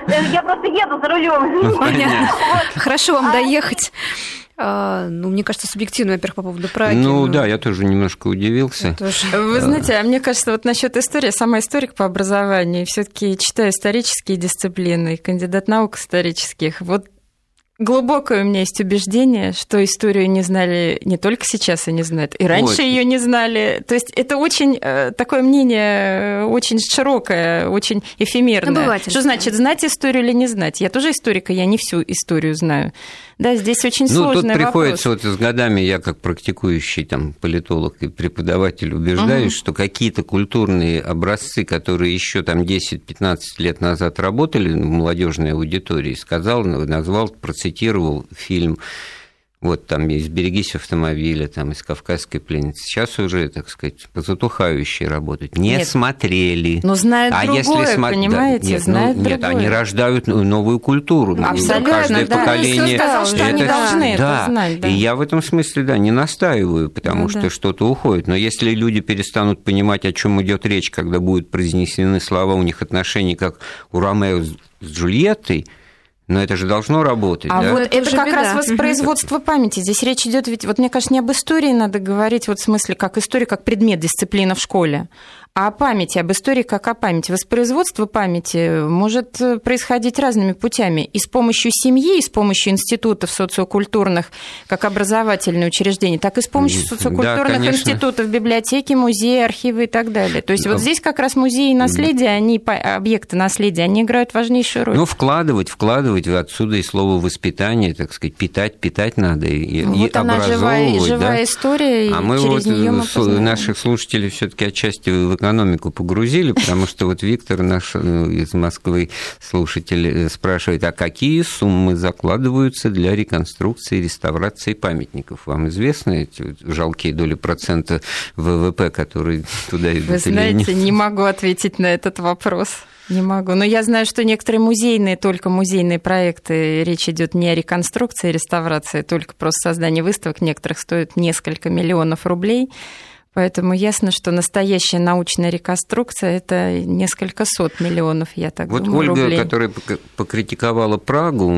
Speaker 7: Э, я просто еду за рулем. Ну,
Speaker 2: Хорошо вам а доехать. А, ну, мне кажется, субъективно, во-первых, по поводу Праги.
Speaker 1: Ну, ну да, я тоже немножко удивился.
Speaker 3: Тоже. Вы знаете, а мне кажется, вот насчет истории, сама историк по образованию, все-таки читаю исторические дисциплины, кандидат наук исторических. Вот Глубокое у меня есть убеждение, что историю не знали не только сейчас и не знают, и раньше вот. ее не знали. То есть это очень э, такое мнение очень широкое, очень эфемерное. Что значит знать историю или не знать? Я тоже историка, я не всю историю знаю. Да, здесь очень ну, сложный
Speaker 1: тут приходится вопрос. вот с годами, я как практикующий там политолог и преподаватель убеждаюсь, угу. что какие-то культурные образцы, которые еще там 10-15 лет назад работали в молодежной аудитории, сказал, назвал, процитировал фильм вот там есть «Берегись автомобиля», там из «Кавказской пленницы». Сейчас уже, так сказать, затухающие работают. Не нет, смотрели.
Speaker 3: Но знают а другое, если смо... понимаете? Да, нет, знают
Speaker 1: ну, нет, они рождают новую культуру.
Speaker 3: Абсолютно,
Speaker 1: Каждое
Speaker 3: да.
Speaker 1: поколение...
Speaker 3: Сказал, что это... они должны да. это знать. Да.
Speaker 1: И я в этом смысле, да, не настаиваю, потому да, что да. что-то уходит. Но если люди перестанут понимать, о чем идет речь, когда будут произнесены слова, у них отношения, как у Ромео с Джульеттой, но это же должно работать.
Speaker 3: А
Speaker 1: да?
Speaker 3: вот это, это как беда. раз воспроизводство памяти. Здесь речь идет ведь, вот мне кажется, не об истории надо говорить, вот в смысле, как история, как предмет дисциплины в школе, а о памяти, об истории как о памяти. Воспроизводство памяти может происходить разными путями. И с помощью семьи, и с помощью институтов социокультурных, как образовательные учреждения, так и с помощью социокультурных да, институтов, библиотеки, музеи, архивы и так далее. То есть вот здесь как раз музеи наследия, они, объекты наследия, они играют важнейшую роль.
Speaker 1: Ну, вкладывать, вкладывать, отсюда и слово воспитание, так сказать, питать, питать надо и, вот и она
Speaker 3: живая, живая да? история,
Speaker 1: а мы вот мы наших слушателей все-таки отчасти экономику погрузили, потому что вот Виктор, наш э, из Москвы слушатель, э, спрашивает, а какие суммы закладываются для реконструкции и реставрации памятников? Вам известны эти жалкие доли процента ВВП, которые [laughs] туда идут?
Speaker 3: Вы знаете, не могу ответить на этот вопрос. Не могу. Но я знаю, что некоторые музейные, только музейные проекты, речь идет не о реконструкции, реставрации, только просто создание выставок некоторых стоит несколько миллионов рублей. Поэтому ясно, что настоящая научная реконструкция – это несколько сот миллионов, я так
Speaker 1: вот
Speaker 3: думаю,
Speaker 1: Ольга,
Speaker 3: рублей.
Speaker 1: которая покритиковала Прагу,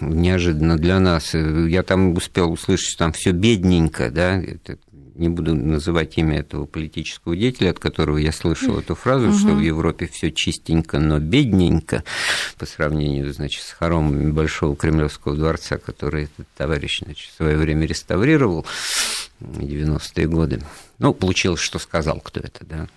Speaker 1: неожиданно для нас, я там успел услышать, что там все бедненько, да, это не буду называть имя этого политического деятеля, от которого я слышал эту фразу, угу. что в Европе все чистенько, но бедненько, по сравнению, значит, с хоромами Большого Кремлевского дворца, который этот товарищ, значит, в свое время реставрировал в 90-е годы. Ну, получилось, что сказал, кто это, да.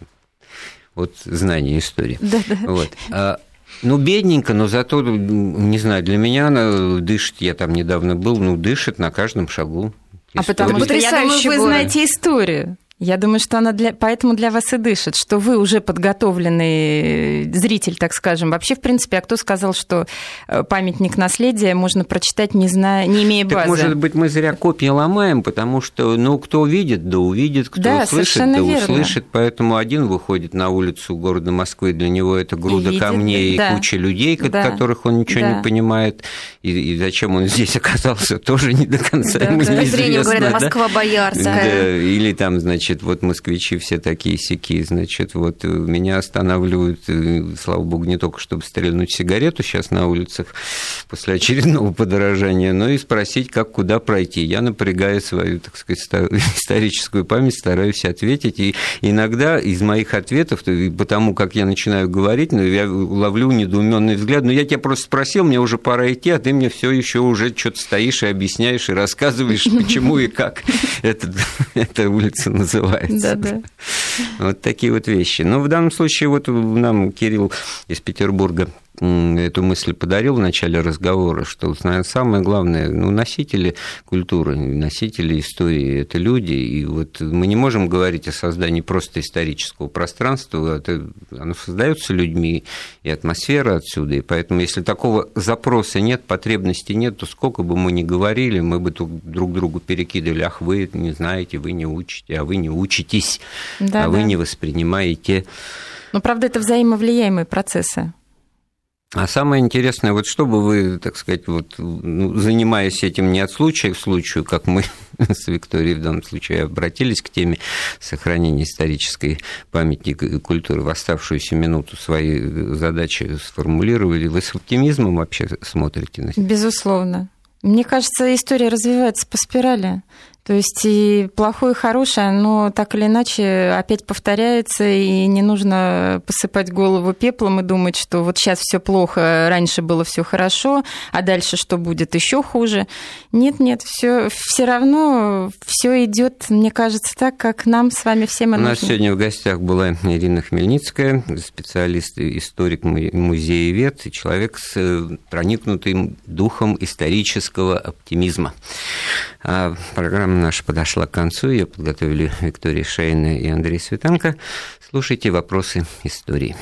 Speaker 1: Вот знание истории.
Speaker 3: Да, да.
Speaker 1: Вот. А, ну, бедненько, но зато, не знаю, для меня она дышит, я там недавно был, ну, дышит на каждом шагу.
Speaker 3: А потому что, я думаю, вы знаете историю. Я думаю, что она для, поэтому для вас и дышит, что вы уже подготовленный зритель, так скажем. Вообще, в принципе, а кто сказал, что э, памятник наследия можно прочитать, не зная, не имея базы? Так,
Speaker 1: может быть, мы зря копии ломаем, потому что, ну, кто увидит, да увидит, кто да, услышит, да верно. услышит. Поэтому один выходит на улицу города Москвы, для него это груда видит, камней да. и куча людей, да. которых он ничего да. не понимает. И, и зачем он [laughs] здесь оказался, тоже не до конца да, ему да. неизвестно.
Speaker 2: говорят, Москва боярская.
Speaker 1: Да, или там, значит, значит, вот москвичи все такие сики, значит, вот меня останавливают, слава богу, не только чтобы стрельнуть сигарету сейчас на улицах после очередного подорожания, но и спросить, как куда пройти. Я напрягаю свою, так сказать, [laughs] историческую память, стараюсь ответить, и иногда из моих ответов, потому как я начинаю говорить, ну, я ловлю недоуменный взгляд, но «Ну, я тебя просто спросил, мне уже пора идти, а ты мне все еще уже что-то стоишь и объясняешь, и рассказываешь, почему и как [laughs] [laughs] эта улица называется называется. Да, да. Вот такие вот вещи. Но в данном случае вот нам Кирилл из Петербурга эту мысль подарил в начале разговора, что, самое главное, ну, носители культуры, носители истории – это люди, и вот мы не можем говорить о создании просто исторического пространства, это, оно создается людьми, и атмосфера отсюда, и поэтому, если такого запроса нет, потребности нет, то сколько бы мы ни говорили, мы бы друг другу перекидывали, ах, вы не знаете, вы не учите, а вы не учитесь, да, а да. вы не воспринимаете.
Speaker 3: Но, правда, это взаимовлияемые процессы.
Speaker 1: А самое интересное, вот что бы вы, так сказать, вот, ну, занимаясь этим не от случая к случаю, как мы [laughs] с Викторией в данном случае обратились к теме сохранения исторической памяти и культуры, в оставшуюся минуту свои задачи сформулировали, вы с оптимизмом вообще смотрите на это?
Speaker 3: Безусловно. Мне кажется, история развивается по спирали. То есть и плохое, и хорошее, оно так или иначе опять повторяется, и не нужно посыпать голову пеплом и думать, что вот сейчас все плохо, раньше было все хорошо, а дальше что будет еще хуже. Нет, нет, все все равно все идет, мне кажется, так, как нам с вами всем
Speaker 1: и У нас сегодня в гостях была Ирина Хмельницкая, специалист, историк музея ВЕД, и человек с э, проникнутым духом исторического оптимизма. А программа наша подошла к концу. Ее подготовили Виктория Шейна и Андрей Светенко. Слушайте вопросы истории.